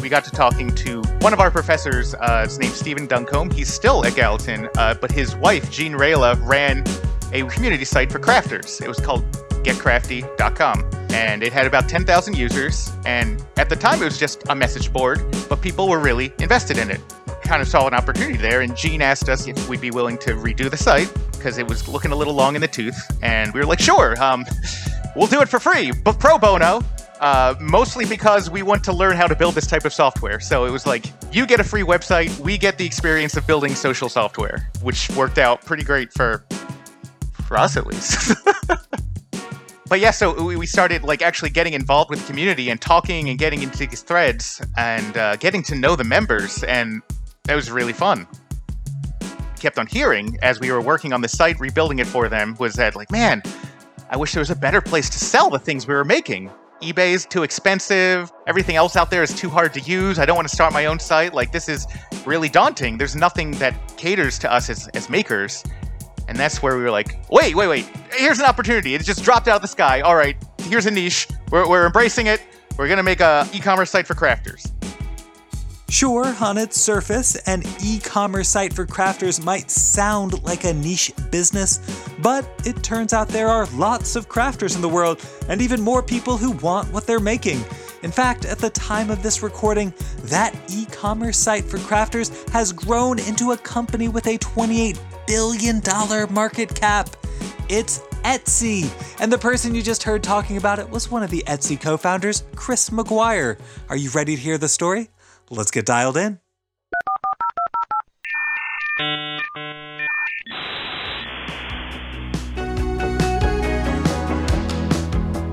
we got to talking to one of our professors. Uh, his name's Stephen Duncombe. He's still at Gallatin, uh, but his wife, Jean Railla, ran a community site for crafters. It was called getcrafty.com and it had about 10,000 users. And at the time, it was just a message board, but people were really invested in it. Kind of saw an opportunity there, and Jean asked us if we'd be willing to redo the site because it was looking a little long in the tooth. And we were like, sure, um, we'll do it for free, but pro bono. Uh, mostly because we want to learn how to build this type of software. So it was like, you get a free website, we get the experience of building social software, which worked out pretty great for, for us at least. but yeah, so we started like actually getting involved with the community and talking and getting into these threads and uh, getting to know the members, and that was really fun. Kept on hearing as we were working on the site, rebuilding it for them, was that like, man, I wish there was a better place to sell the things we were making eBay's too expensive. Everything else out there is too hard to use. I don't want to start my own site. Like, this is really daunting. There's nothing that caters to us as, as makers. And that's where we were like, wait, wait, wait. Here's an opportunity. It just dropped out of the sky. All right, here's a niche. We're, we're embracing it. We're going to make a e-commerce site for crafters. Sure, on its surface, an e commerce site for crafters might sound like a niche business, but it turns out there are lots of crafters in the world, and even more people who want what they're making. In fact, at the time of this recording, that e commerce site for crafters has grown into a company with a $28 billion market cap. It's Etsy. And the person you just heard talking about it was one of the Etsy co founders, Chris Maguire. Are you ready to hear the story? Let's get dialed in.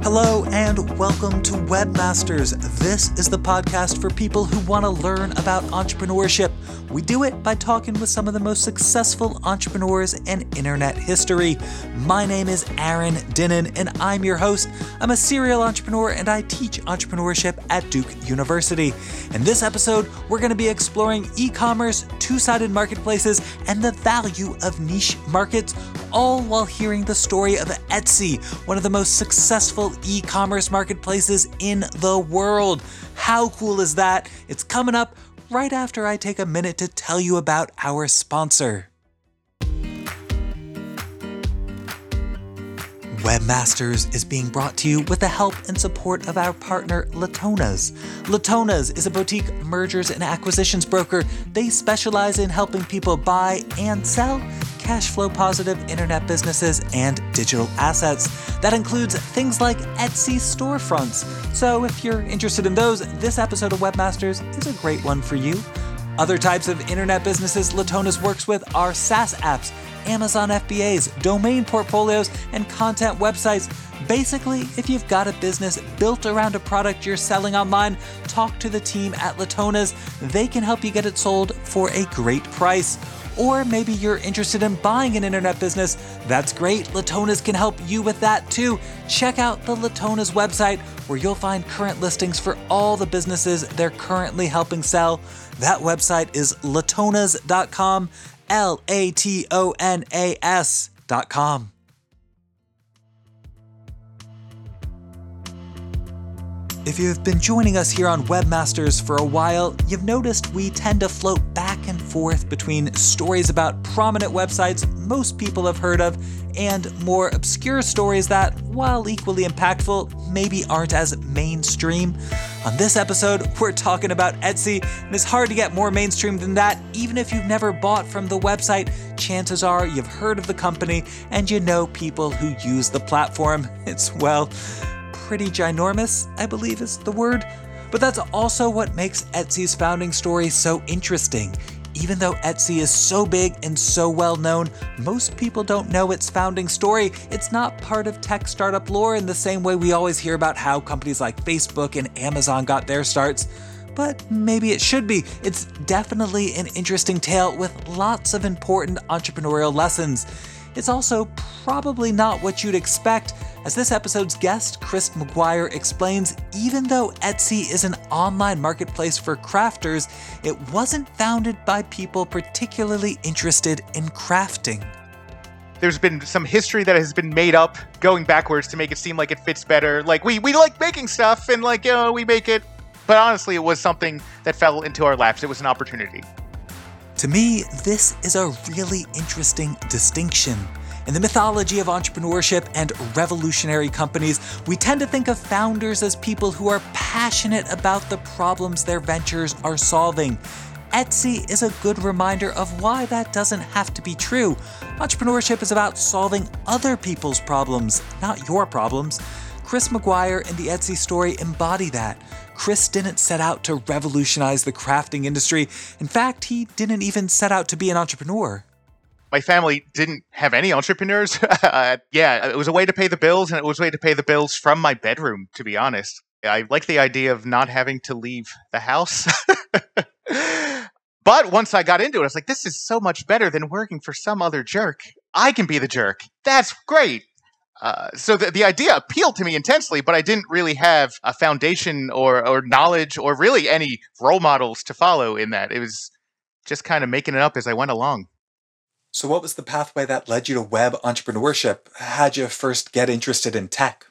Hello and welcome to Webmasters. This is the podcast for people who want to learn about entrepreneurship. We do it by talking with some of the most successful entrepreneurs in internet history. My name is Aaron Dinin and I'm your host. I'm a serial entrepreneur and I teach entrepreneurship at Duke University. In this episode, we're going to be exploring e commerce, two sided marketplaces, and the value of niche markets, all while hearing the story of Etsy, one of the most successful e commerce marketplaces in the world. How cool is that? It's coming up right after I take a minute to tell you about our sponsor. Webmasters is being brought to you with the help and support of our partner Latonas. Latonas is a boutique mergers and acquisitions broker. They specialize in helping people buy and sell cash flow positive internet businesses and digital assets. That includes things like Etsy storefronts. So if you're interested in those, this episode of Webmasters is a great one for you. Other types of internet businesses Latonas works with are SaaS apps, Amazon FBAs, domain portfolios, and content websites. Basically, if you've got a business built around a product you're selling online, talk to the team at Latonas. They can help you get it sold for a great price. Or maybe you're interested in buying an internet business. That's great. Latonas can help you with that too. Check out the Latonas website where you'll find current listings for all the businesses they're currently helping sell. That website is latonas.com, L A T O N A S.com. If you've been joining us here on Webmasters for a while, you've noticed we tend to float back forth between stories about prominent websites most people have heard of and more obscure stories that, while equally impactful, maybe aren't as mainstream. On this episode, we're talking about Etsy, and it's hard to get more mainstream than that. Even if you've never bought from the website, chances are you've heard of the company and you know people who use the platform. It's, well, pretty ginormous, I believe is the word. But that's also what makes Etsy's founding story so interesting. Even though Etsy is so big and so well known, most people don't know its founding story. It's not part of tech startup lore in the same way we always hear about how companies like Facebook and Amazon got their starts. But maybe it should be. It's definitely an interesting tale with lots of important entrepreneurial lessons. It's also probably not what you'd expect, as this episode's guest, Chris Maguire, explains even though Etsy is an online marketplace for crafters, it wasn't founded by people particularly interested in crafting. There's been some history that has been made up going backwards to make it seem like it fits better. Like we, we like making stuff and like you know, we make it But honestly, it was something that fell into our laps. It was an opportunity. To me, this is a really interesting distinction. In the mythology of entrepreneurship and revolutionary companies, we tend to think of founders as people who are passionate about the problems their ventures are solving. Etsy is a good reminder of why that doesn't have to be true. Entrepreneurship is about solving other people's problems, not your problems. Chris Maguire and the Etsy story embody that. Chris didn't set out to revolutionize the crafting industry. In fact, he didn't even set out to be an entrepreneur. My family didn't have any entrepreneurs. uh, yeah, it was a way to pay the bills, and it was a way to pay the bills from my bedroom, to be honest. I like the idea of not having to leave the house. but once I got into it, I was like, this is so much better than working for some other jerk. I can be the jerk. That's great. Uh, so the, the idea appealed to me intensely, but I didn't really have a foundation or, or knowledge or really any role models to follow in that. It was just kind of making it up as I went along. So, what was the pathway that led you to web entrepreneurship? How'd you first get interested in tech?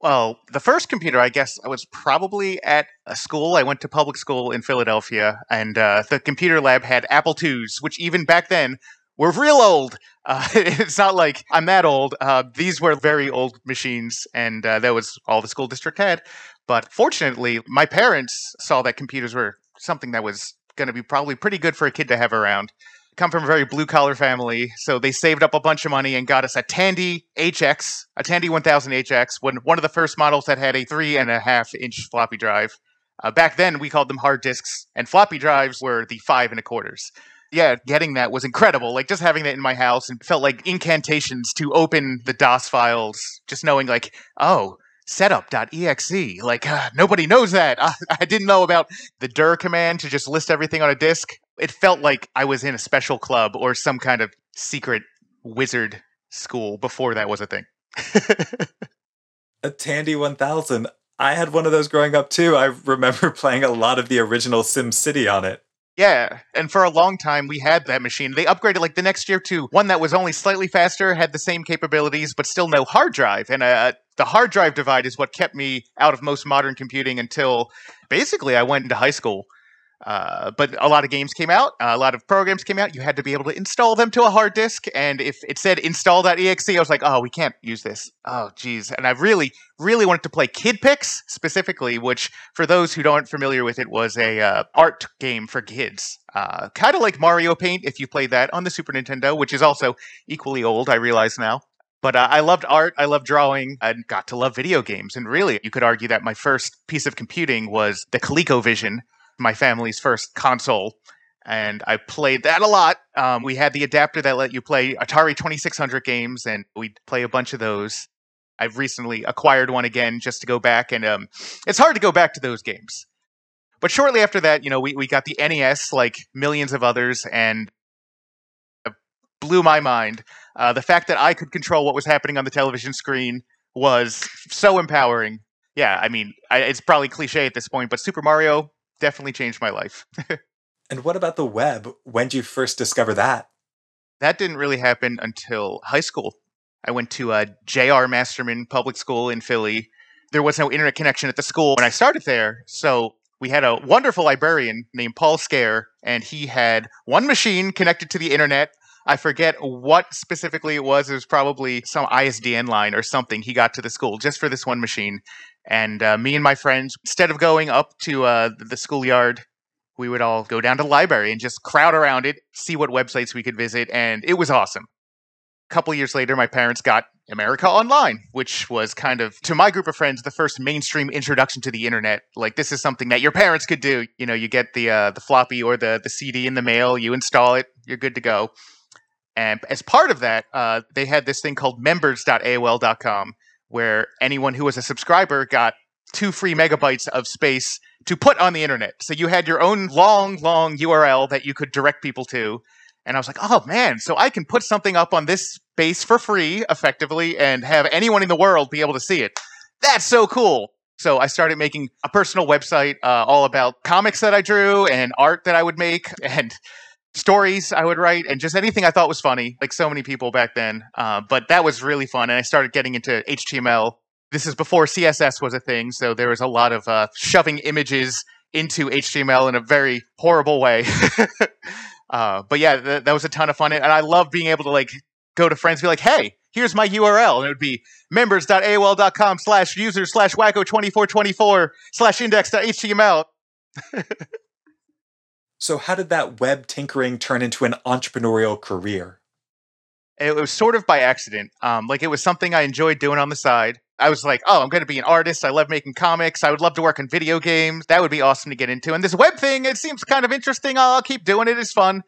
Well, the first computer, I guess, I was probably at a school. I went to public school in Philadelphia, and uh, the computer lab had Apple IIs, which even back then were real old. Uh, it's not like I'm that old. Uh, these were very old machines, and uh, that was all the school district had. But fortunately, my parents saw that computers were something that was going to be probably pretty good for a kid to have around come from a very blue collar family, so they saved up a bunch of money and got us a Tandy HX, a Tandy 1000 HX, one of the first models that had a three and a half inch floppy drive. Uh, back then, we called them hard disks, and floppy drives were the five and a quarters. Yeah, getting that was incredible. Like just having that in my house and felt like incantations to open the DOS files. Just knowing, like, oh, setup.exe. Like, uh, nobody knows that. I, I, didn't know about the dir command to just list everything on a disk. It felt like I was in a special club or some kind of secret wizard school before that was a thing. a Tandy 1000. I had one of those growing up too. I remember playing a lot of the original Sim City on it. Yeah, and for a long time we had that machine. They upgraded like the next year to one that was only slightly faster, had the same capabilities, but still no hard drive. And uh, the hard drive divide is what kept me out of most modern computing until basically I went into high school. Uh, but a lot of games came out, uh, a lot of programs came out. You had to be able to install them to a hard disk, and if it said install.exe, I was like, oh, we can't use this. Oh, geez. And I really, really wanted to play Kid Pix specifically, which, for those who aren't familiar with it, was a uh, art game for kids, uh, kind of like Mario Paint if you played that on the Super Nintendo, which is also equally old. I realize now. But uh, I loved art, I loved drawing, and got to love video games. And really, you could argue that my first piece of computing was the ColecoVision, my family's first console, and I played that a lot. Um, we had the adapter that let you play Atari 2600 games, and we'd play a bunch of those. I've recently acquired one again just to go back, and um, it's hard to go back to those games. But shortly after that, you know, we, we got the NES, like millions of others, and blew my mind. Uh, the fact that I could control what was happening on the television screen was so empowering. Yeah, I mean, I, it's probably cliche at this point, but Super Mario definitely changed my life. and what about the web? When did you first discover that? That didn't really happen until high school. I went to uh, a J.R. Masterman public school in Philly. There was no internet connection at the school when I started there, so we had a wonderful librarian named Paul Scare, and he had one machine connected to the internet. I forget what specifically it was. It was probably some ISDN line or something. He got to the school just for this one machine. And uh, me and my friends, instead of going up to uh, the schoolyard, we would all go down to the library and just crowd around it, see what websites we could visit, and it was awesome. A couple years later, my parents got America Online, which was kind of, to my group of friends, the first mainstream introduction to the internet. Like this is something that your parents could do. You know, you get the uh, the floppy or the the CD in the mail, you install it, you're good to go. And as part of that, uh, they had this thing called members.aol.com, where anyone who was a subscriber got two free megabytes of space to put on the internet. So you had your own long, long URL that you could direct people to. And I was like, oh man, so I can put something up on this space for free effectively and have anyone in the world be able to see it. That's so cool. So I started making a personal website uh, all about comics that I drew and art that I would make and stories I would write and just anything I thought was funny, like so many people back then. Uh, but that was really fun. And I started getting into HTML. This is before CSS was a thing, so there was a lot of uh, shoving images into HTML in a very horrible way. uh, but yeah, th- that was a ton of fun, and I love being able to like go to friends be like, "Hey, here's my URL," and it would be members.aol.com slash user slash wacko2424 slash index.html. so, how did that web tinkering turn into an entrepreneurial career? It was sort of by accident. Um, like it was something I enjoyed doing on the side. I was like, oh, I'm going to be an artist. I love making comics. I would love to work in video games. That would be awesome to get into. And this web thing, it seems kind of interesting. I'll keep doing it. It's fun.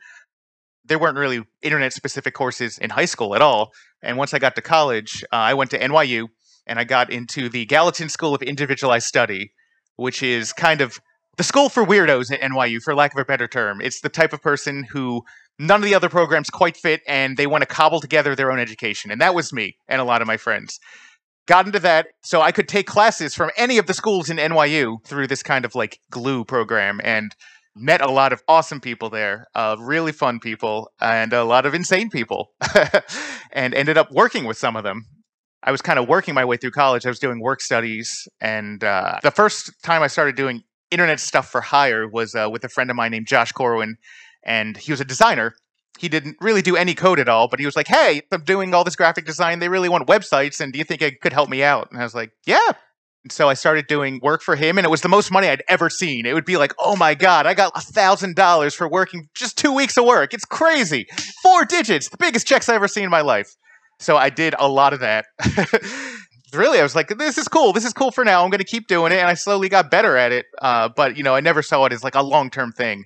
There weren't really internet specific courses in high school at all. And once I got to college, uh, I went to NYU and I got into the Gallatin School of Individualized Study, which is kind of the school for weirdos at NYU, for lack of a better term. It's the type of person who none of the other programs quite fit and they want to cobble together their own education. And that was me and a lot of my friends. Got into that so I could take classes from any of the schools in NYU through this kind of like glue program and met a lot of awesome people there, uh, really fun people, and a lot of insane people, and ended up working with some of them. I was kind of working my way through college. I was doing work studies, and uh, the first time I started doing internet stuff for hire was uh, with a friend of mine named Josh Corwin, and he was a designer. He didn't really do any code at all, but he was like, "Hey, I'm doing all this graphic design. They really want websites, and do you think it could help me out?" And I was like, "Yeah." And so I started doing work for him, and it was the most money I'd ever seen. It would be like, "Oh my god, I got a thousand dollars for working just two weeks of work. It's crazy. Four digits, the biggest checks I ever seen in my life." So I did a lot of that. really, I was like, "This is cool. This is cool for now. I'm going to keep doing it." And I slowly got better at it. Uh, but you know, I never saw it as like a long term thing.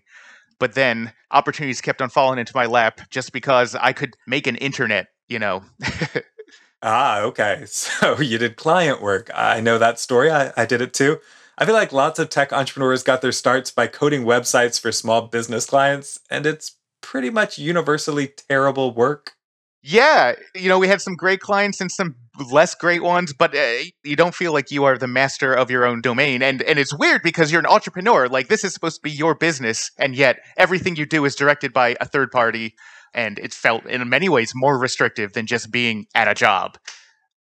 But then opportunities kept on falling into my lap just because I could make an internet, you know. ah, okay. So you did client work. I know that story. I, I did it too. I feel like lots of tech entrepreneurs got their starts by coding websites for small business clients, and it's pretty much universally terrible work. Yeah, you know, we had some great clients and some less great ones, but uh, you don't feel like you are the master of your own domain. And and it's weird because you're an entrepreneur. Like this is supposed to be your business, and yet everything you do is directed by a third party, and it felt in many ways more restrictive than just being at a job.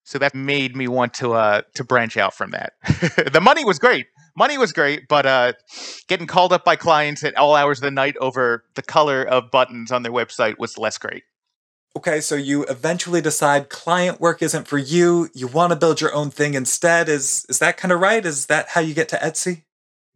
So that made me want to uh to branch out from that. the money was great. Money was great, but uh, getting called up by clients at all hours of the night over the color of buttons on their website was less great. Okay, so you eventually decide client work isn't for you. You want to build your own thing instead. Is is that kind of right? Is that how you get to Etsy?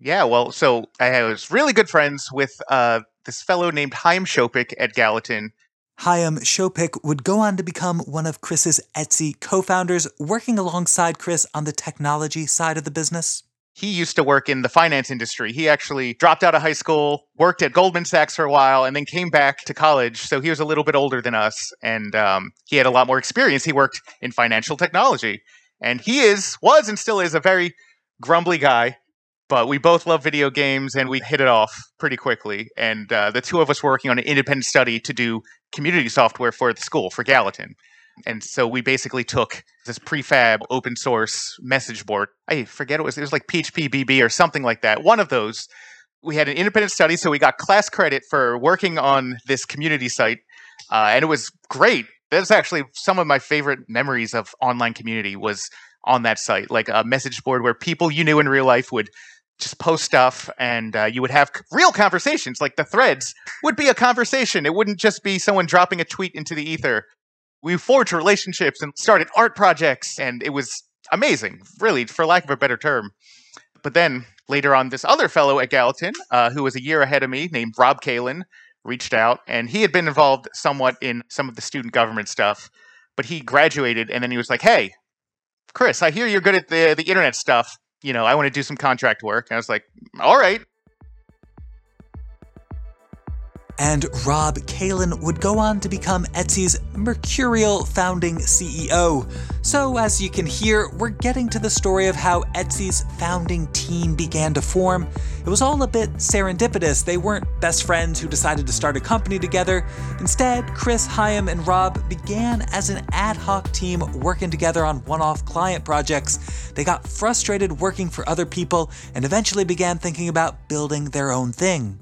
Yeah, well, so I was really good friends with uh, this fellow named Haim Schoppik at Gallatin. Haim Schoppik would go on to become one of Chris's Etsy co-founders, working alongside Chris on the technology side of the business he used to work in the finance industry. He actually dropped out of high school, worked at Goldman Sachs for a while, and then came back to college. So he was a little bit older than us, and um, he had a lot more experience. He worked in financial technology, and he is, was, and still is a very grumbly guy. But we both love video games, and we hit it off pretty quickly. And uh, the two of us were working on an independent study to do community software for the school for Gallatin. And so we basically took this prefab open source message board. I forget it was it was like PHP BB or something like that. One of those. We had an independent study, so we got class credit for working on this community site, uh, and it was great. That's actually some of my favorite memories of online community was on that site, like a message board where people you knew in real life would just post stuff and uh, you would have real conversations like the threads would be a conversation it wouldn't just be someone dropping a tweet into the ether we forged relationships and started art projects, and it was amazing, really, for lack of a better term. But then later on, this other fellow at Gallatin, uh, who was a year ahead of me, named Rob Kalin, reached out, and he had been involved somewhat in some of the student government stuff. But he graduated, and then he was like, "Hey, Chris, I hear you're good at the the internet stuff. You know, I want to do some contract work." And I was like, "All right." And Rob Kalin would go on to become Etsy's mercurial founding CEO. So, as you can hear, we're getting to the story of how Etsy's founding team began to form. It was all a bit serendipitous. They weren't best friends who decided to start a company together. Instead, Chris, Haim, and Rob began as an ad hoc team working together on one off client projects. They got frustrated working for other people and eventually began thinking about building their own thing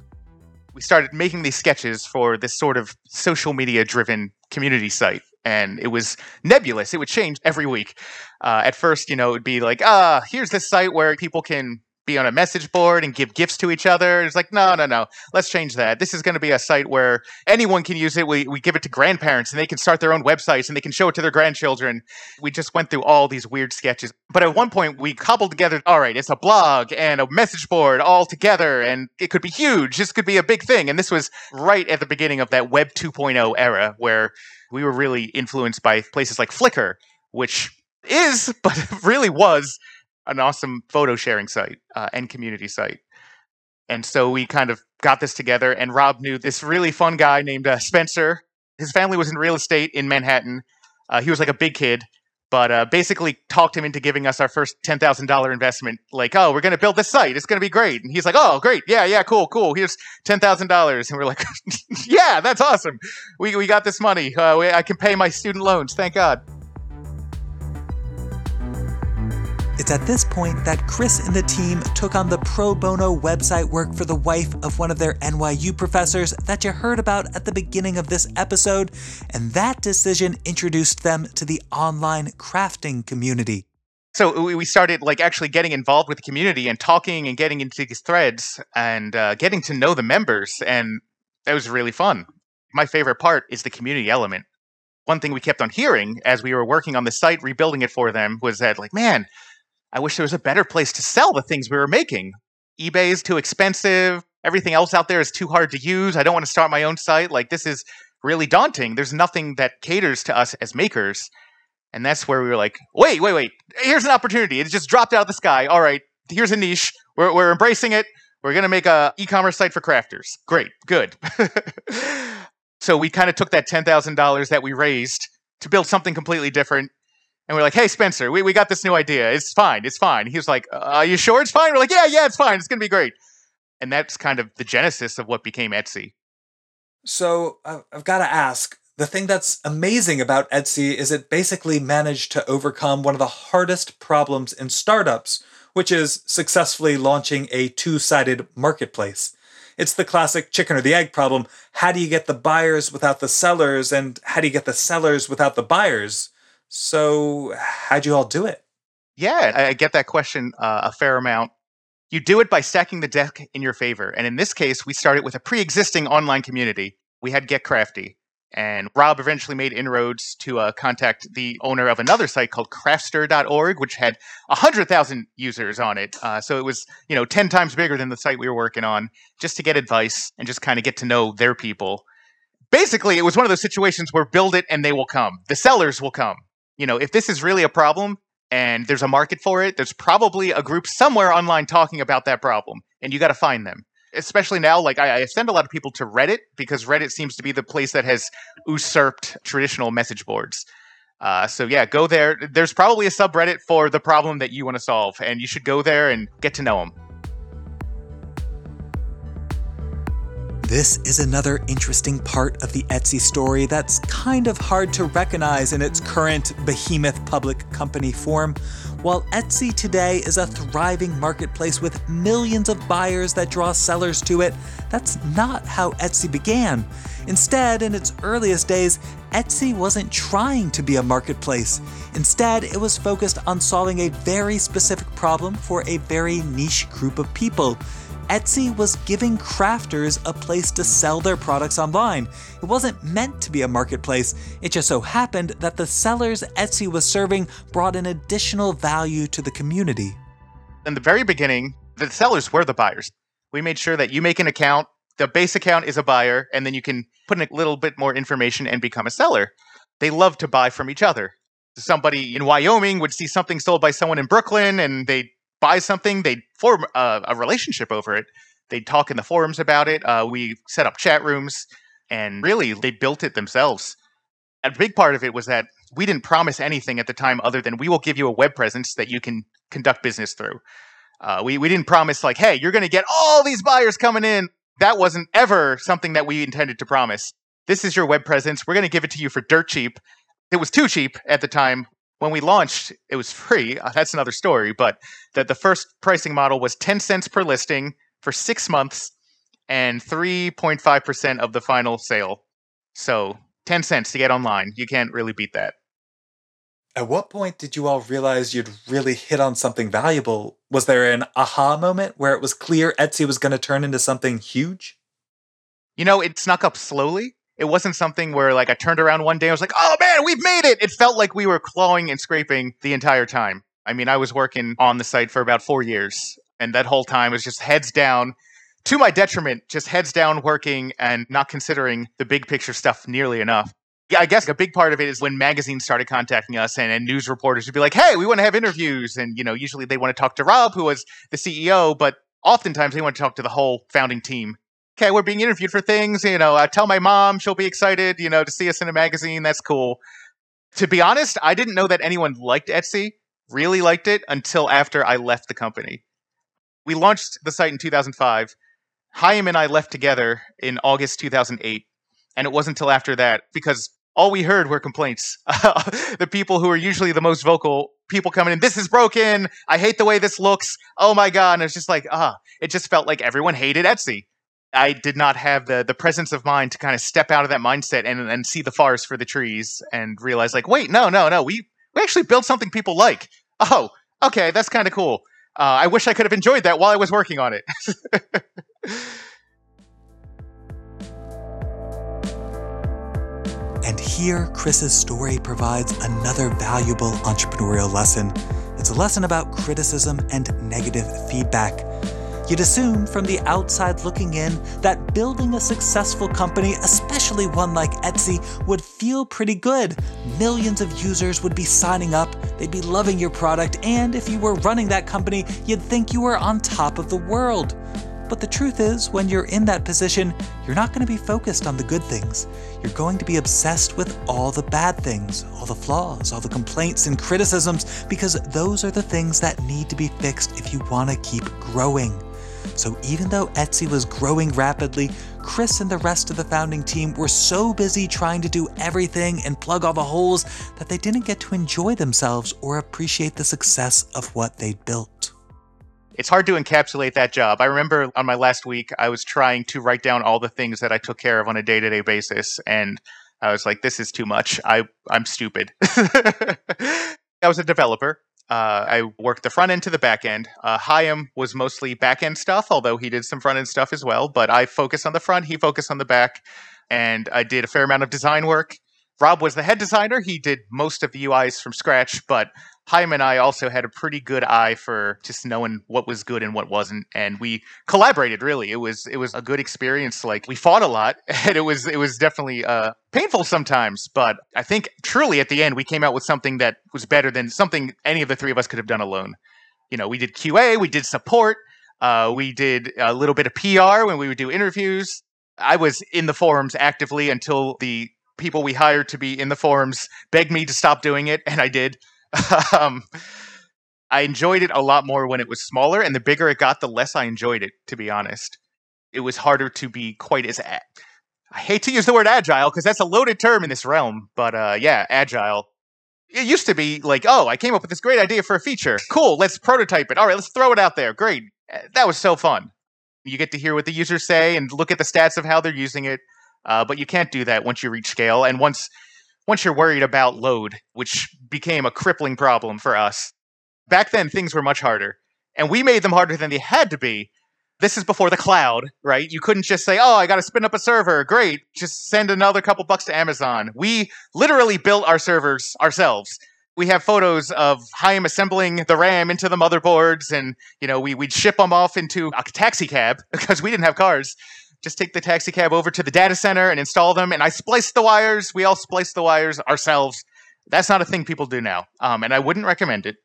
we started making these sketches for this sort of social media driven community site. and it was nebulous. It would change every week. Uh, at first, you know, it would be like, ah, here's this site where people can be on a message board and give gifts to each other. It's like, no, no, no. Let's change that. This is going to be a site where anyone can use it. We, we give it to grandparents and they can start their own websites and they can show it to their grandchildren. We just went through all these weird sketches. But at one point, we cobbled together all right, it's a blog and a message board all together, and it could be huge. This could be a big thing. And this was right at the beginning of that Web 2.0 era where we were really influenced by places like Flickr, which is, but really was an awesome photo sharing site uh, and community site. And so we kind of got this together, and Rob knew this really fun guy named uh, Spencer. His family was in real estate in Manhattan. Uh, he was like a big kid, but uh, basically talked him into giving us our first $10,000 investment. Like, oh, we're going to build this site. It's going to be great. And he's like, oh, great. Yeah, yeah, cool, cool. Here's $10,000. And we're like, yeah, that's awesome. We, we got this money. Uh, we, I can pay my student loans. Thank God. It's at this point that Chris and the team took on the pro bono website work for the wife of one of their NYU professors that you heard about at the beginning of this episode, and that decision introduced them to the online crafting community. So we started like actually getting involved with the community and talking and getting into these threads and uh, getting to know the members, and that was really fun. My favorite part is the community element. One thing we kept on hearing as we were working on the site, rebuilding it for them, was that like, man, I wish there was a better place to sell the things we were making. eBay is too expensive. Everything else out there is too hard to use. I don't want to start my own site. Like, this is really daunting. There's nothing that caters to us as makers. And that's where we were like, wait, wait, wait. Here's an opportunity. It just dropped out of the sky. All right, here's a niche. We're, we're embracing it. We're going to make a e-commerce site for crafters. Great, good. so we kind of took that $10,000 that we raised to build something completely different and we're like, hey, Spencer, we, we got this new idea. It's fine. It's fine. He was like, uh, are you sure it's fine? We're like, yeah, yeah, it's fine. It's going to be great. And that's kind of the genesis of what became Etsy. So I've got to ask the thing that's amazing about Etsy is it basically managed to overcome one of the hardest problems in startups, which is successfully launching a two sided marketplace. It's the classic chicken or the egg problem. How do you get the buyers without the sellers? And how do you get the sellers without the buyers? So, how'd you all do it? Yeah, I get that question uh, a fair amount. You do it by stacking the deck in your favor. And in this case, we started with a pre existing online community. We had Get Crafty. And Rob eventually made inroads to uh, contact the owner of another site called craftster.org, which had 100,000 users on it. Uh, so it was, you know, 10 times bigger than the site we were working on, just to get advice and just kind of get to know their people. Basically, it was one of those situations where build it and they will come. The sellers will come you know, if this is really a problem and there's a market for it, there's probably a group somewhere online talking about that problem, and you got to find them. Especially now, like I, I send a lot of people to Reddit because Reddit seems to be the place that has usurped traditional message boards. Uh, so yeah, go there. There's probably a subreddit for the problem that you want to solve, and you should go there and get to know them. This is another interesting part of the Etsy story that's kind of hard to recognize in its current behemoth public company form. While Etsy today is a thriving marketplace with millions of buyers that draw sellers to it, that's not how Etsy began. Instead, in its earliest days, Etsy wasn't trying to be a marketplace. Instead, it was focused on solving a very specific problem for a very niche group of people. Etsy was giving crafters a place to sell their products online. It wasn't meant to be a marketplace, it just so happened that the sellers Etsy was serving brought an additional value to the community. In the very beginning, the sellers were the buyers. We made sure that you make an account, the base account is a buyer, and then you can put in a little bit more information and become a seller. They love to buy from each other. Somebody in Wyoming would see something sold by someone in Brooklyn and they buy something, they'd form a, a, relationship over it. They'd talk in the forums about it. Uh, we set up chat rooms, and really, they built it themselves. A big part of it was that we didn't promise anything at the time other than we will give you a web presence that you can conduct business through. Uh, we, we didn't promise, like, hey, you're going to get all these buyers coming in. That wasn't ever something that we intended to promise. This is your web presence. We're going to give it to you for dirt cheap. It was too cheap at the time when we launched, it was free. Uh, that's another story, but that the first pricing model was 10 cents per listing for six months and 3.5% of the final sale. So 10 cents to get online. You can't really beat that. At what point did you all realize you'd really hit on something valuable? Was there an aha moment where it was clear Etsy was going to turn into something huge? You know, it snuck up slowly. It wasn't something where like I turned around one day and was like, "Oh man, we've made it." It felt like we were clawing and scraping the entire time. I mean, I was working on the site for about 4 years, and that whole time was just heads down to my detriment, just heads down working and not considering the big picture stuff nearly enough yeah, I guess a big part of it is when magazines started contacting us and, and news reporters would be like, hey, we want to have interviews. And, you know, usually they want to talk to Rob, who was the CEO, but oftentimes they want to talk to the whole founding team. Okay, we're being interviewed for things, you know, I tell my mom, she'll be excited, you know, to see us in a magazine. That's cool. To be honest, I didn't know that anyone liked Etsy, really liked it until after I left the company. We launched the site in 2005. Haim and I left together in August 2008. And it wasn't until after that, because all we heard were complaints. the people who are usually the most vocal, people coming in, this is broken. I hate the way this looks. Oh my God. And it's just like, ah, it just felt like everyone hated Etsy. I did not have the the presence of mind to kind of step out of that mindset and, and see the forest for the trees and realize like, wait, no, no, no, we we actually built something people like. Oh, okay, that's kind of cool. Uh, I wish I could have enjoyed that while I was working on it. And here, Chris's story provides another valuable entrepreneurial lesson. It's a lesson about criticism and negative feedback. You'd assume from the outside looking in that building a successful company, especially one like Etsy, would feel pretty good. Millions of users would be signing up, they'd be loving your product, and if you were running that company, you'd think you were on top of the world. But the truth is, when you're in that position, you're not going to be focused on the good things. You're going to be obsessed with all the bad things, all the flaws, all the complaints and criticisms, because those are the things that need to be fixed if you want to keep growing. So even though Etsy was growing rapidly, Chris and the rest of the founding team were so busy trying to do everything and plug all the holes that they didn't get to enjoy themselves or appreciate the success of what they'd built it's hard to encapsulate that job. I remember on my last week, I was trying to write down all the things that I took care of on a day to day basis. And I was like, this is too much. I, I'm stupid. I was a developer. Uh, I worked the front end to the back end. Uh, was mostly back end stuff, although he did some front end stuff as well. But I focused on the front, he focused on the back. And I did a fair amount of design work. Rob was the head designer. He did most of the UIs from scratch, but Haim and I also had a pretty good eye for just knowing what was good and what wasn't, and we collaborated. Really, it was it was a good experience. Like we fought a lot, and it was it was definitely uh, painful sometimes. But I think truly at the end we came out with something that was better than something any of the three of us could have done alone. You know, we did QA, we did support, uh, we did a little bit of PR when we would do interviews. I was in the forums actively until the people we hired to be in the forums begged me to stop doing it, and I did. um, I enjoyed it a lot more when it was smaller, and the bigger it got, the less I enjoyed it. To be honest, it was harder to be quite as. A- I hate to use the word agile because that's a loaded term in this realm, but uh, yeah, agile. It used to be like, oh, I came up with this great idea for a feature. Cool, let's prototype it. All right, let's throw it out there. Great. Eh, that was so fun. You get to hear what the users say and look at the stats of how they're using it. Uh, but you can't do that once you reach scale. And once once you're worried about load, which became a crippling problem for us. Back then, things were much harder, and we made them harder than they had to be. This is before the cloud, right? You couldn't just say, "Oh, I got to spin up a server. Great, just send another couple bucks to Amazon." We literally built our servers ourselves. We have photos of Haim assembling the RAM into the motherboards, and you know, we we'd ship them off into a taxi cab because we didn't have cars just take the taxi cab over to the data center and install them. And I spliced the wires. We all spliced the wires ourselves. That's not a thing people do now. Um, and I wouldn't recommend it.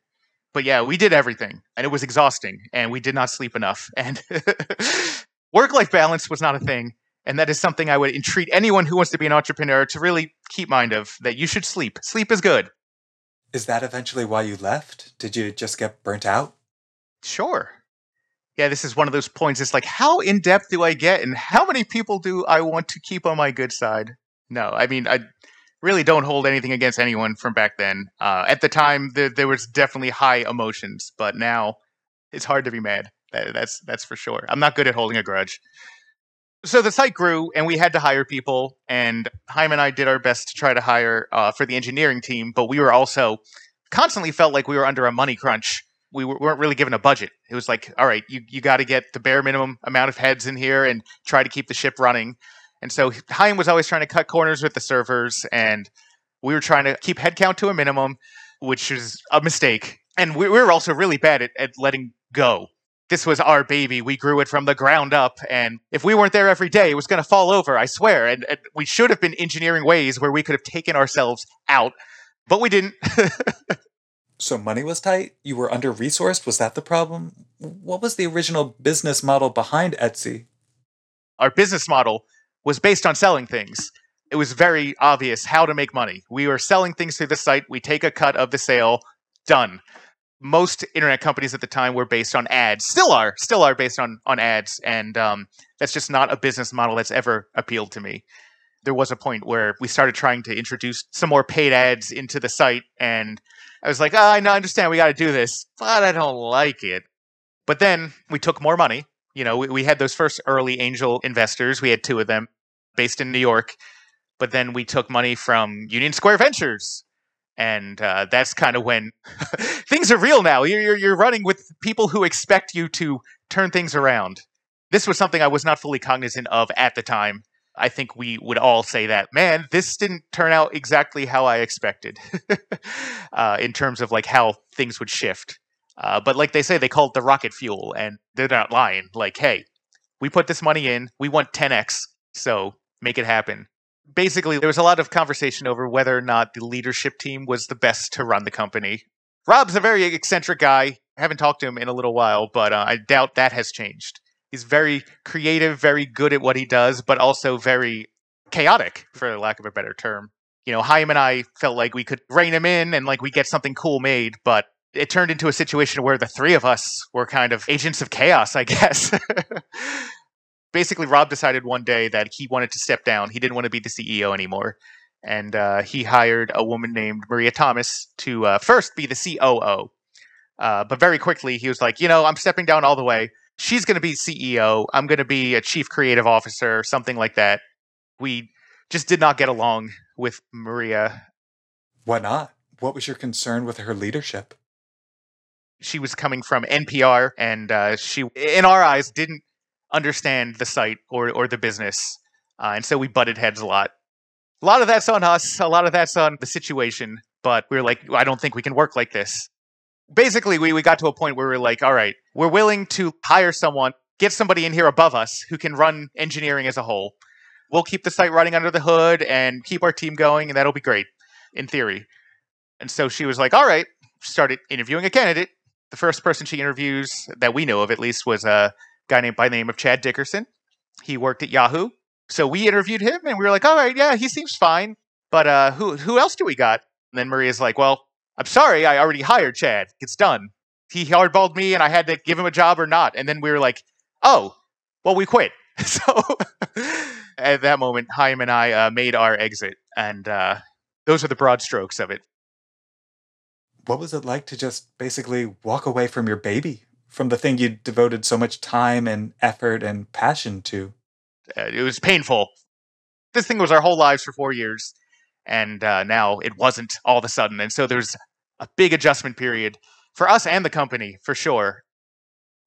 But yeah, we did everything and it was exhausting and we did not sleep enough. And work life balance was not a thing. And that is something I would entreat anyone who wants to be an entrepreneur to really keep mind of that you should sleep. Sleep is good. Is that eventually why you left? Did you just get burnt out? Sure yeah, this is one of those points. It's like, how in depth do I get, and how many people do I want to keep on my good side? No, I mean, I really don't hold anything against anyone from back then. Uh, at the time, there, there was definitely high emotions, but now it's hard to be mad. That, that's that's for sure. I'm not good at holding a grudge. So the site grew, and we had to hire people. And Haim and I did our best to try to hire uh, for the engineering team, but we were also constantly felt like we were under a money crunch. We weren't really given a budget. It was like, all right, you, you got to get the bare minimum amount of heads in here and try to keep the ship running. And so Haim was always trying to cut corners with the servers, and we were trying to keep headcount to a minimum, which was a mistake. And we, we were also really bad at, at letting go. This was our baby. We grew it from the ground up. And if we weren't there every day, it was going to fall over, I swear. And, and we should have been engineering ways where we could have taken ourselves out, but we didn't. so money was tight? You were under resourced? Was that the problem? What was the original business model behind Etsy? Our business model was based on selling things. It was very obvious how to make money. We were selling things through the site. We take a cut of the sale. Done. Most internet companies at the time were based on ads. Still are. Still are based on on ads, and um, that's just not a business model that's ever appealed to me. There was a point where we started trying to introduce some more paid ads into the site, and I was like, oh, I understand we got to do this, but I don't like it. But then we took more money you know, we, we had those first early angel investors. We had two of them based in New York, but then we took money from Union Square Ventures. And uh, that's kind of when things are real now. You're, you're, you're running with people who expect you to turn things around. This was something I was not fully cognizant of at the time. I think we would all say that, man, this didn't turn out exactly how I expected uh, in terms of like how things would shift. Uh, but like they say, they call it the rocket fuel, and they're not lying. Like, hey, we put this money in, we want 10x, so make it happen. Basically, there was a lot of conversation over whether or not the leadership team was the best to run the company. Rob's a very eccentric guy. I haven't talked to him in a little while, but uh, I doubt that has changed. He's very creative, very good at what he does, but also very chaotic, for lack of a better term. You know, Haim and I felt like we could rein him in and like we get something cool made, but it turned into a situation where the three of us were kind of agents of chaos, I guess. Basically, Rob decided one day that he wanted to step down. He didn't want to be the CEO anymore. And uh, he hired a woman named Maria Thomas to uh, first be the COO. Uh, but very quickly, he was like, you know, I'm stepping down all the way. She's going to be CEO. I'm going to be a chief creative officer, something like that. We just did not get along with Maria. Why not? What was your concern with her leadership? she was coming from NPR, and uh, she, in our eyes, didn't understand the site or or the business, uh, and so we butted heads a lot. A lot of that's on us. A lot of that's on the situation. But we were like, I don't think we can work like this. Basically, we, we got to a point where we are like, all right, we're willing to hire someone, get somebody in here above us who can run engineering as a whole. We'll keep the site running under the hood and keep our team going, and that'll be great in theory. And so she was like, all right, started interviewing a candidate the first person she interviews that we know of, at least, was a guy named by the name of Chad Dickerson. He worked at Yahoo, so we interviewed him, and we were like, "All right, yeah, he seems fine." But uh, who who else do we got? And then Maria's like, "Well, I'm sorry, I already hired Chad. It's done. He hardballed me, and I had to give him a job or not." And then we were like, "Oh, well, we quit." so at that moment, Haim and I uh, made our exit, and uh, those are the broad strokes of it what was it like to just basically walk away from your baby, from the thing you devoted so much time and effort and passion to? Uh, it was painful. This thing was our whole lives for four years, and uh, now it wasn't all of a sudden. And so there's a big adjustment period for us and the company, for sure.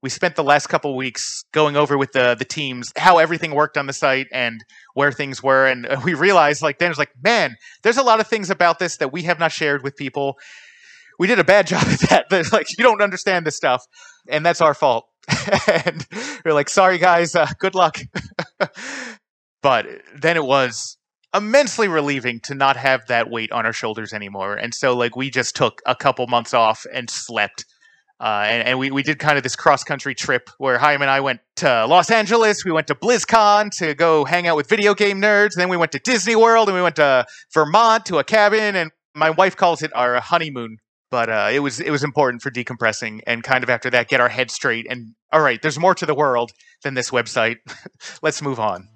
We spent the last couple weeks going over with the the teams how everything worked on the site and where things were, and we realized like it was like, man, there's a lot of things about this that we have not shared with people, we did a bad job at that. like you don't understand this stuff, and that's our fault. and we're like, sorry guys, uh, good luck. but then it was immensely relieving to not have that weight on our shoulders anymore. And so like we just took a couple months off and slept. Uh, and, and we, we did kind of this cross country trip where Haim and I went to Los Angeles. We went to BlizzCon to go hang out with video game nerds. Then we went to Disney World and we went to Vermont to a cabin. And my wife calls it our honeymoon but uh, it was it was important for decompressing and kind of after that get our head straight and all right there's more to the world than this website let's move on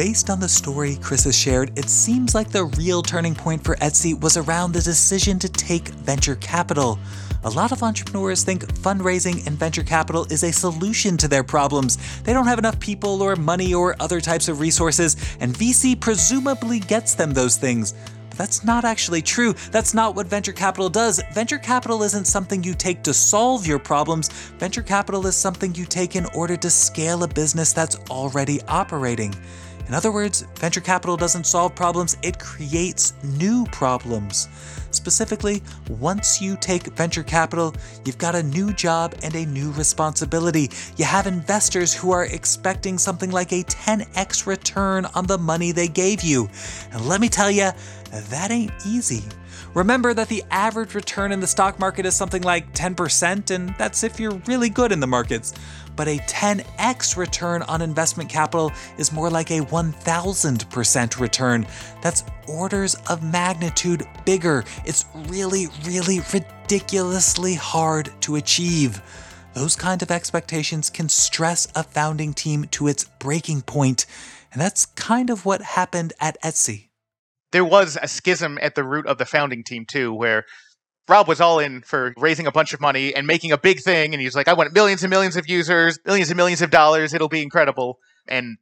Based on the story Chris has shared, it seems like the real turning point for Etsy was around the decision to take venture capital. A lot of entrepreneurs think fundraising and venture capital is a solution to their problems. They don't have enough people or money or other types of resources, and VC presumably gets them those things. But that's not actually true. That's not what venture capital does. Venture capital isn't something you take to solve your problems. Venture capital is something you take in order to scale a business that's already operating. In other words, venture capital doesn't solve problems, it creates new problems. Specifically, once you take venture capital, you've got a new job and a new responsibility. You have investors who are expecting something like a 10x return on the money they gave you. And let me tell you, that ain't easy. Remember that the average return in the stock market is something like 10%, and that's if you're really good in the markets. But a 10x return on investment capital is more like a 1000% return. That's orders of magnitude bigger. It's really, really ridiculously hard to achieve. Those kind of expectations can stress a founding team to its breaking point, and that's kind of what happened at Etsy there was a schism at the root of the founding team too, where Rob was all in for raising a bunch of money and making a big thing, and he's like, "I want millions and millions of users, millions and millions of dollars. It'll be incredible." And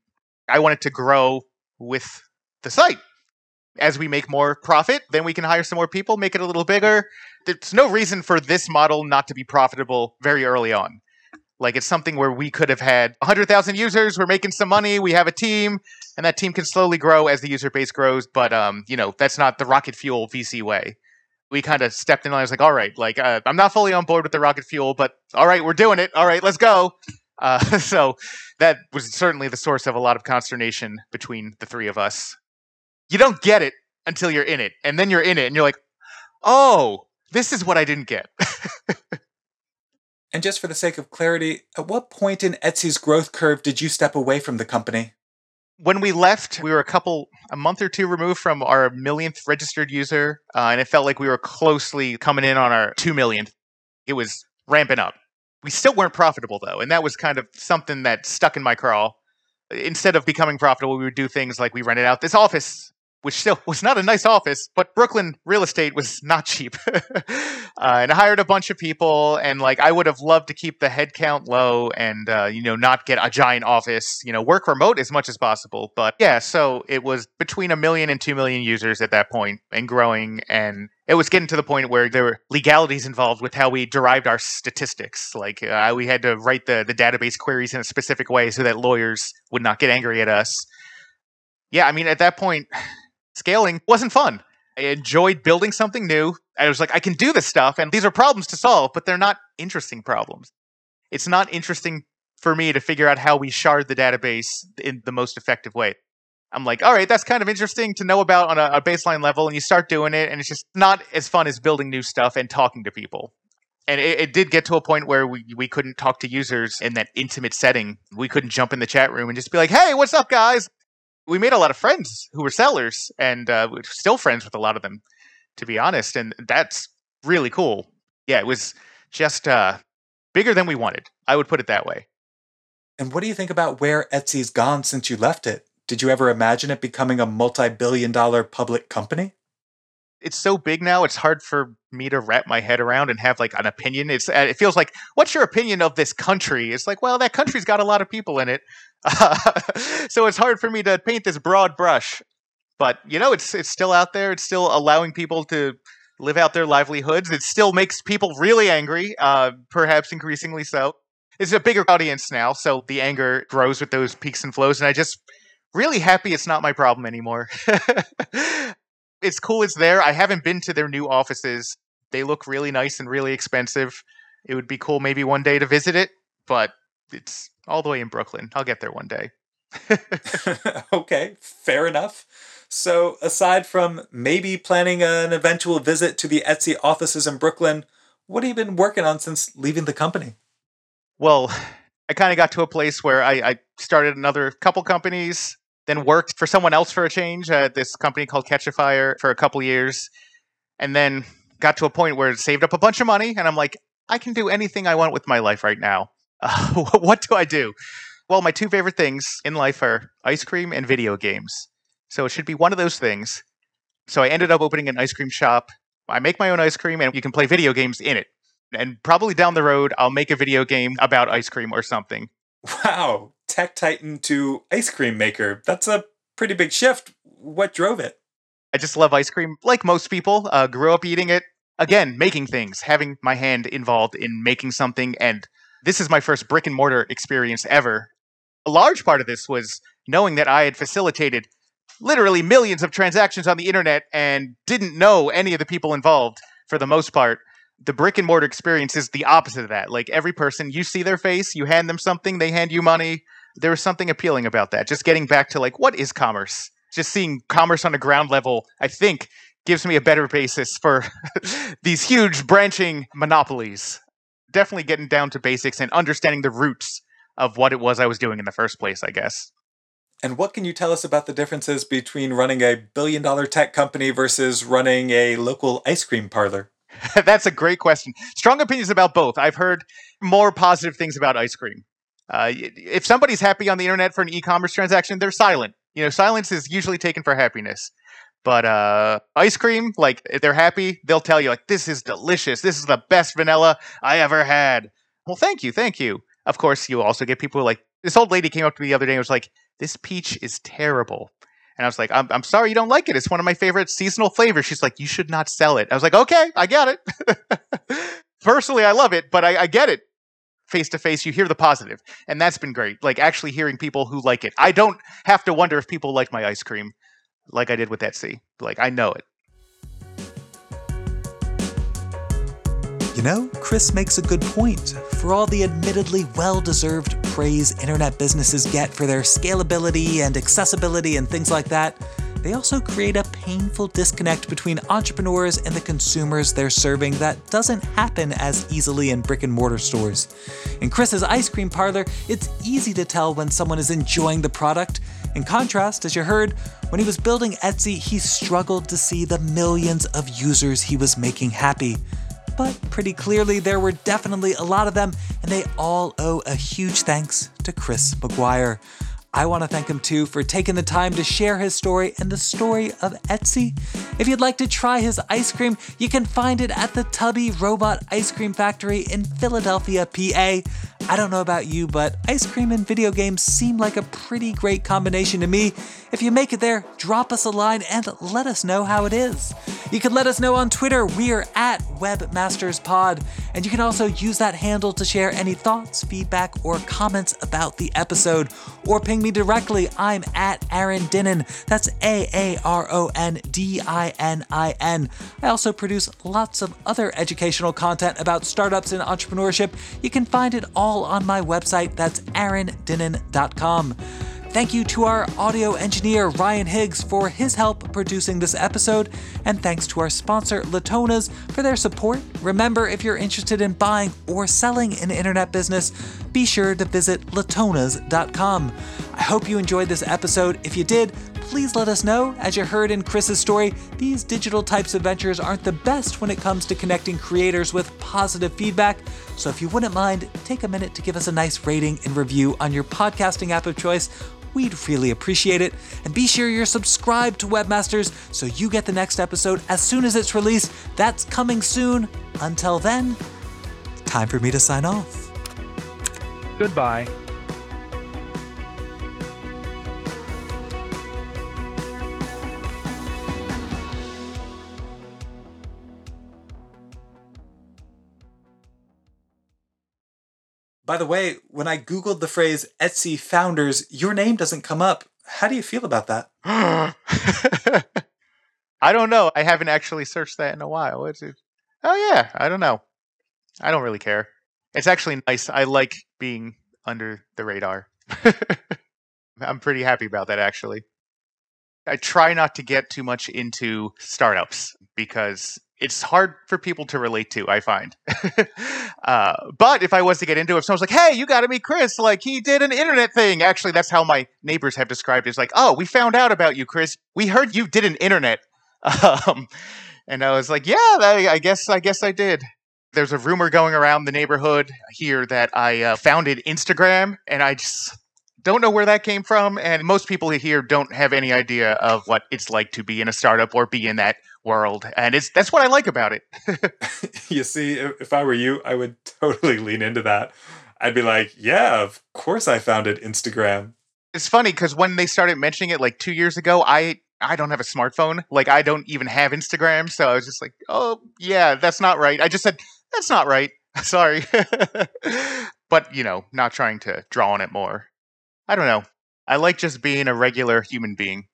I wanted to grow with the site. As we make more profit, then we can hire some more people, make it a little bigger. There's no reason for this model not to be profitable very early on. Like it's something where we could have had 100,000 users, we're making some money, we have a team, and that team can slowly grow as the user base grows. But um, you know, that's not the rocket fuel VC way. We kind of stepped in and I was like, all right, like uh, I'm not fully on board with the rocket fuel, but all right, we're doing it. All right, let's go. Uh, so that was certainly the source of a lot of consternation between the three of us. You don't get it until you're in it, and then you're in it, and you're like, oh, this is what I didn't get. And just for the sake of clarity, at what point in Etsy's growth curve did you step away from the company? When we left, we were a couple, a month or two removed from our millionth registered user, uh, and it felt like we were closely coming in on our two millionth. It was ramping up. We still weren't profitable though, and that was kind of something that stuck in my craw. Instead of becoming profitable, we would do things like we rented out this office which still was not a nice office, but Brooklyn real estate was not cheap. uh, and I hired a bunch of people, and like I would have loved to keep the headcount low and uh, you know not get a giant office, you know, work remote as much as possible. But yeah, so it was between a million and two million users at that point, and growing, and it was getting to the point where there were legalities involved with how we derived our statistics. Like uh, we had to write the the database queries in a specific way so that lawyers would not get angry at us. Yeah, I mean, at that point, scaling wasn't fun. I enjoyed building something new. I was like, I can do this stuff, and these are problems to solve, but they're not interesting problems. It's not interesting for me to figure out how we shard the database in the most effective way. I'm like, all right, that's kind of interesting to know about on a, a baseline level, and you start doing it, and it's just not as fun as building new stuff and talking to people and it, it, did get to a point where we, we couldn't talk to users in that intimate setting. We couldn't jump in the chat room and just be like, "Hey, what's up, guys?" We made a lot of friends who were sellers, and uh, we're still friends with a lot of them, to be honest. And that's really cool. Yeah, it was just uh, bigger than we wanted. I would put it that way. And what do you think about where Etsy's gone since you left it? Did you ever imagine it becoming a multi billion dollar public company? it's so big now it's hard for me to wrap my head around and have like an opinion it's uh, it feels like what's your opinion of this country it's like well that country's got a lot of people in it so it's hard for me to paint this broad brush but you know it's it's still out there it's still allowing people to live out their livelihoods it still makes people really angry uh, perhaps increasingly so it's a bigger audience now so the anger grows with those peaks and flows and i just really happy it's not my problem anymore it's cool it's there. I haven't been to their new offices. They look really nice and really expensive. It would be cool maybe one day to visit it, but it's all the way in Brooklyn. I'll get there one day. okay, fair enough. So, aside from maybe planning an eventual visit to the Etsy offices in Brooklyn, what have you been working on since leaving the company? Well, I kind of got to a place where I, I started another couple companies then worked for someone else for a change at this company called Catchafire for a couple years, and then got to a point where it saved up a bunch of money, and I'm like, I can do anything I want with my life right now. Uh, what do I do? Well, my two favorite things in life are ice cream and video games. So it should be one of those things. So I ended up opening an ice cream shop. I make my own ice cream, and you can play video games in it. And probably down the road, I'll make a video game about ice cream or something. Wow, tech titan to ice cream maker. That's a pretty big shift. What drove it? I just love ice cream, like most people. Uh, grew up eating it. Again, making things, having my hand involved in making something, and this is my first brick and mortar experience ever. A large part of this was knowing that I had facilitated literally millions of transactions on the internet and didn't know any of the people involved for the most part. The brick and mortar experience is the opposite of that. Like every person, you see their face, you hand them something, they hand you money. There was something appealing about that. Just getting back to like, what is commerce? Just seeing commerce on a ground level, I think, gives me a better basis for these huge branching monopolies. Definitely getting down to basics and understanding the roots of what it was I was doing in the first place, I guess. And what can you tell us about the differences between running a billion dollar tech company versus running a local ice cream parlor? That's a great question. Strong opinions about both. I've heard more positive things about ice cream. Uh, if somebody's happy on the internet for an e-commerce transaction, they're silent. You know, silence is usually taken for happiness. But uh, ice cream, like if they're happy, they'll tell you like, "This is delicious. This is the best vanilla I ever had." Well, thank you, thank you. Of course, you also get people like this old lady came up to me the other day and was like, "This peach is terrible." And I was like, I'm, I'm sorry you don't like it. It's one of my favorite seasonal flavors. She's like, you should not sell it. I was like, okay, I get it. Personally, I love it, but I, I get it. Face to face, you hear the positive, and that's been great. Like actually hearing people who like it. I don't have to wonder if people like my ice cream, like I did with Etsy. Like I know it. You know, Chris makes a good point. For all the admittedly well deserved praise internet businesses get for their scalability and accessibility and things like that, they also create a painful disconnect between entrepreneurs and the consumers they're serving that doesn't happen as easily in brick and mortar stores. In Chris's ice cream parlor, it's easy to tell when someone is enjoying the product. In contrast, as you heard, when he was building Etsy, he struggled to see the millions of users he was making happy but pretty clearly there were definitely a lot of them, and they all owe a huge thanks to Chris Maguire. I want to thank him too for taking the time to share his story and the story of Etsy. If you'd like to try his ice cream, you can find it at the Tubby Robot Ice Cream Factory in Philadelphia, PA. I don't know about you, but ice cream and video games seem like a pretty great combination to me. If you make it there, drop us a line and let us know how it is. You can let us know on Twitter. We're at WebmastersPod. And you can also use that handle to share any thoughts, feedback, or comments about the episode. Or ping me directly. I'm at Aaron Dinin. That's A A R O N D I N I N. I also produce lots of other educational content about startups and entrepreneurship. You can find it all on my website. That's aarondinin.com. Thank you to our audio engineer Ryan Higgs for his help producing this episode, and thanks to our sponsor Latonas for their support. Remember, if you're interested in buying or selling an internet business, be sure to visit latonas.com. I hope you enjoyed this episode. If you did, please let us know. As you heard in Chris's story, these digital types of ventures aren't the best when it comes to connecting creators with positive feedback. So if you wouldn't mind, take a minute to give us a nice rating and review on your podcasting app of choice We'd really appreciate it. And be sure you're subscribed to Webmasters so you get the next episode as soon as it's released. That's coming soon. Until then, time for me to sign off. Goodbye. By the way, when I Googled the phrase Etsy founders, your name doesn't come up. How do you feel about that? I don't know. I haven't actually searched that in a while. It's, oh, yeah. I don't know. I don't really care. It's actually nice. I like being under the radar. I'm pretty happy about that, actually. I try not to get too much into startups because it's hard for people to relate to. I find, uh, but if I was to get into it, if someone's like, "Hey, you got to meet Chris," like he did an internet thing. Actually, that's how my neighbors have described it. It's like, "Oh, we found out about you, Chris. We heard you did an internet," um, and I was like, "Yeah, I, I, guess, I guess I did." There's a rumor going around the neighborhood here that I uh, founded Instagram, and I just don't know where that came from. And most people here don't have any idea of what it's like to be in a startup or be in that world, and it's that's what I like about it. you see, if, I were you, I would totally lean into that. I'd be like, yeah, of course I founded Instagram. It's funny because when they started mentioning it like two years ago, I I don't have a smartphone. Like I don't even have Instagram, so I was just like, oh yeah, that's not right. I just said that's not right. Sorry, but you know, not trying to draw on it more. I don't know. I like just being a regular human being.